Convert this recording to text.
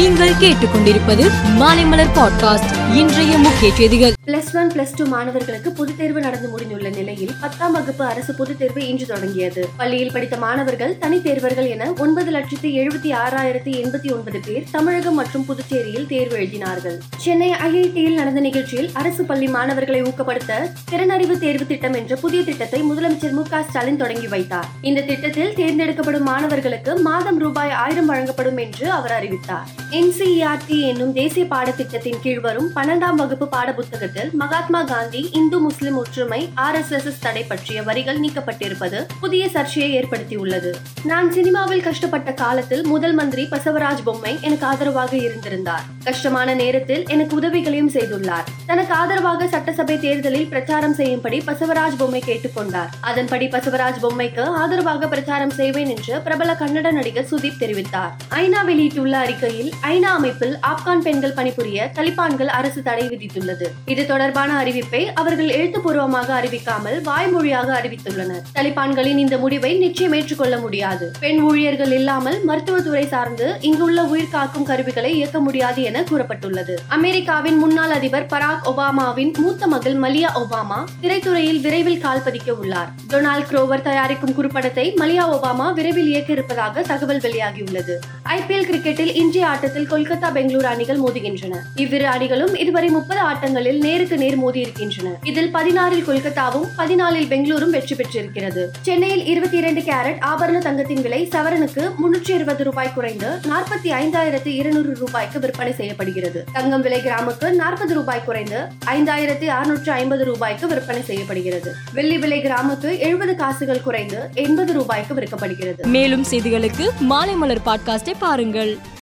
நீங்கள் கேட்டுக்கொண்டிருப்பது மாலைமலர் பாட்காஸ்ட். இன்றைய முக்கிய செய்திகள். பிளஸ் ஒன் பிளஸ் டூ மாணவர்களுக்கு பொதுத் தேர்வு நடந்து முடிந்துள்ள நிலையில் பத்தாம் வகுப்பு அரசு பொதுத் தேர்வு இன்று தொடங்கியது. பள்ளியில் படித்த மாணவர்கள் தனித் தேர்வர்கள் என ஒன்பது லட்சத்து எழுபத்தி ஆறாயிரத்தி எண்பத்தி ஒன்பது பேர் தமிழகம் மற்றும் புதுச்சேரியில் தேர்வு எழுதினார்கள். சென்னை ஐஐடியில் நடந்த நிகழ்ச்சியில் அரசு பள்ளி மாணவர்களை ஊக்கப்படுத்த திறனறிவு தேர்வு திட்டம் என்ற புதிய திட்டத்தை முதலமைச்சர் மு ஸ்டாலின் தொடங்கி வைத்தார். இந்த திட்டத்தில் தேர்ந்தெடுக்கப்படும் மாணவர்களுக்கு மாதம் ரூபாய் ஆயிரம் வழங்கப்படும் என்று அவர் அறிவித்தார். என்சிஇஆர்டி என்னும் தேசிய பாடத்திட்டத்தின் கீழ் வரும் பன்னெண்டாம் வகுப்பு பாட புத்தகத்தில் மகாத்மா காந்தி இந்து முஸ்லிம் ஒற்றுமை ஆர் எஸ் எஸ் தடை பற்றிய வரிகள் நீக்கப்பட்டிருப்பது புதிய சர்ச்சையை ஏற்படுத்தியுள்ளது. நான் சினிமாவில் கஷ்டப்பட்ட காலத்தில் முதல் மந்திரி பசவராஜ் பொம்மை எனக்கு ஆதரவாக இருந்திருந்தார். கஷ்டமான நேரத்தில் எனக்கு உதவிகளையும் செய்துள்ளார். தனக்கு ஆதரவாக சட்டசபை தேர்தலில் பிரச்சாரம் செய்யும்படி பசவராஜ் பொம்மை கேட்டுக்கொண்டார் அதன்படி பசவராஜ் பொம்மைக்கு ஆதரவாக பிரச்சாரம் செய்வேன் என்று பிரபல கன்னட நடிகர் சுதீப் தெரிவித்தார். ஐநா வெளியிட்டுள்ள அறிக்கையில் ஐநா அமைப்பில் ஆப்கான் பெண்கள் பணிபுரிய தலிபான்கள் அரசு தடை விதித்துள்ளது. இது தொடர்பான அறிவிப்பை அவர்கள் எழுத்துப்பூர்வமாக அறிவிக்காமல் வாய்மொழியாக அறிவித்துள்ளனர். தலிபான்களின் இந்த முடிவை நிச்சயம் ஏற்றுக்கொள்ள முடியாது. பெண் ஊழியர்கள் இல்லாமல் மருத்துவத்துறை சார்ந்து இங்குள்ள உயிர் காக்கும் கருவிகளை இயக்க முடியாது என கூறப்பட்டுள்ளது. அமெரிக்காவின் முன்னாள் அதிபர் பராக் ஒபாமாவின் மூத்த மகள் மலியா ஒபாமா திரைத்துறையில் விரைவில் கால் பதிக்க உள்ளார். டொனால்ட் குரோவர் தயாரிக்கும் குறுப்படத்தை மலியா ஒபாமா விரைவில் இயக்க இருப்பதாக தகவல் வெளியாகியுள்ளது. ஐபிஎல் கிரிக்கெட்டில் இன்றைய ஆட்டத்தில் ஆட்டத்தில் கொல்கத்தா பெங்களூரு அணிகள் மோதுகின்றன. இவ்விரு அணிகளும் இதுவரை முப்பது ஆட்டங்களில் நேருக்கு நேர் மோதியிருக்கின்றன. இதில் பதினாறில் கொல்கத்தாவும் பதினாலில் பெங்களூரும் வெற்றி பெற்றிருக்கிறது. சென்னையில் இருபத்தி இரண்டு கேரட் ஆபரண தங்கத்தின் விலை சவரனுக்கு முன்னூற்றி இருபது ரூபாய் குறைந்து நாற்பத்தி ஐந்தாயிரத்து இருநூறு ரூபாய்க்கு விற்பனை செய்யப்படுகிறது. தங்கம் விலை கிராமுக்கு நாற்பது ரூபாய் குறைந்து ஐந்தாயிரத்து அறுநூற்று ஐம்பது ரூபாய்க்கு விற்பனை செய்யப்படுகிறது. வெள்ளி விலை கிராமுக்கு எழுபது காசுகள் குறைந்து எண்பது ரூபாய்க்கு விற்கப்படுகிறது. மேலும் செய்திகளுக்கு மாலை மலர் பாட்காஸ்டை பாருங்கள்.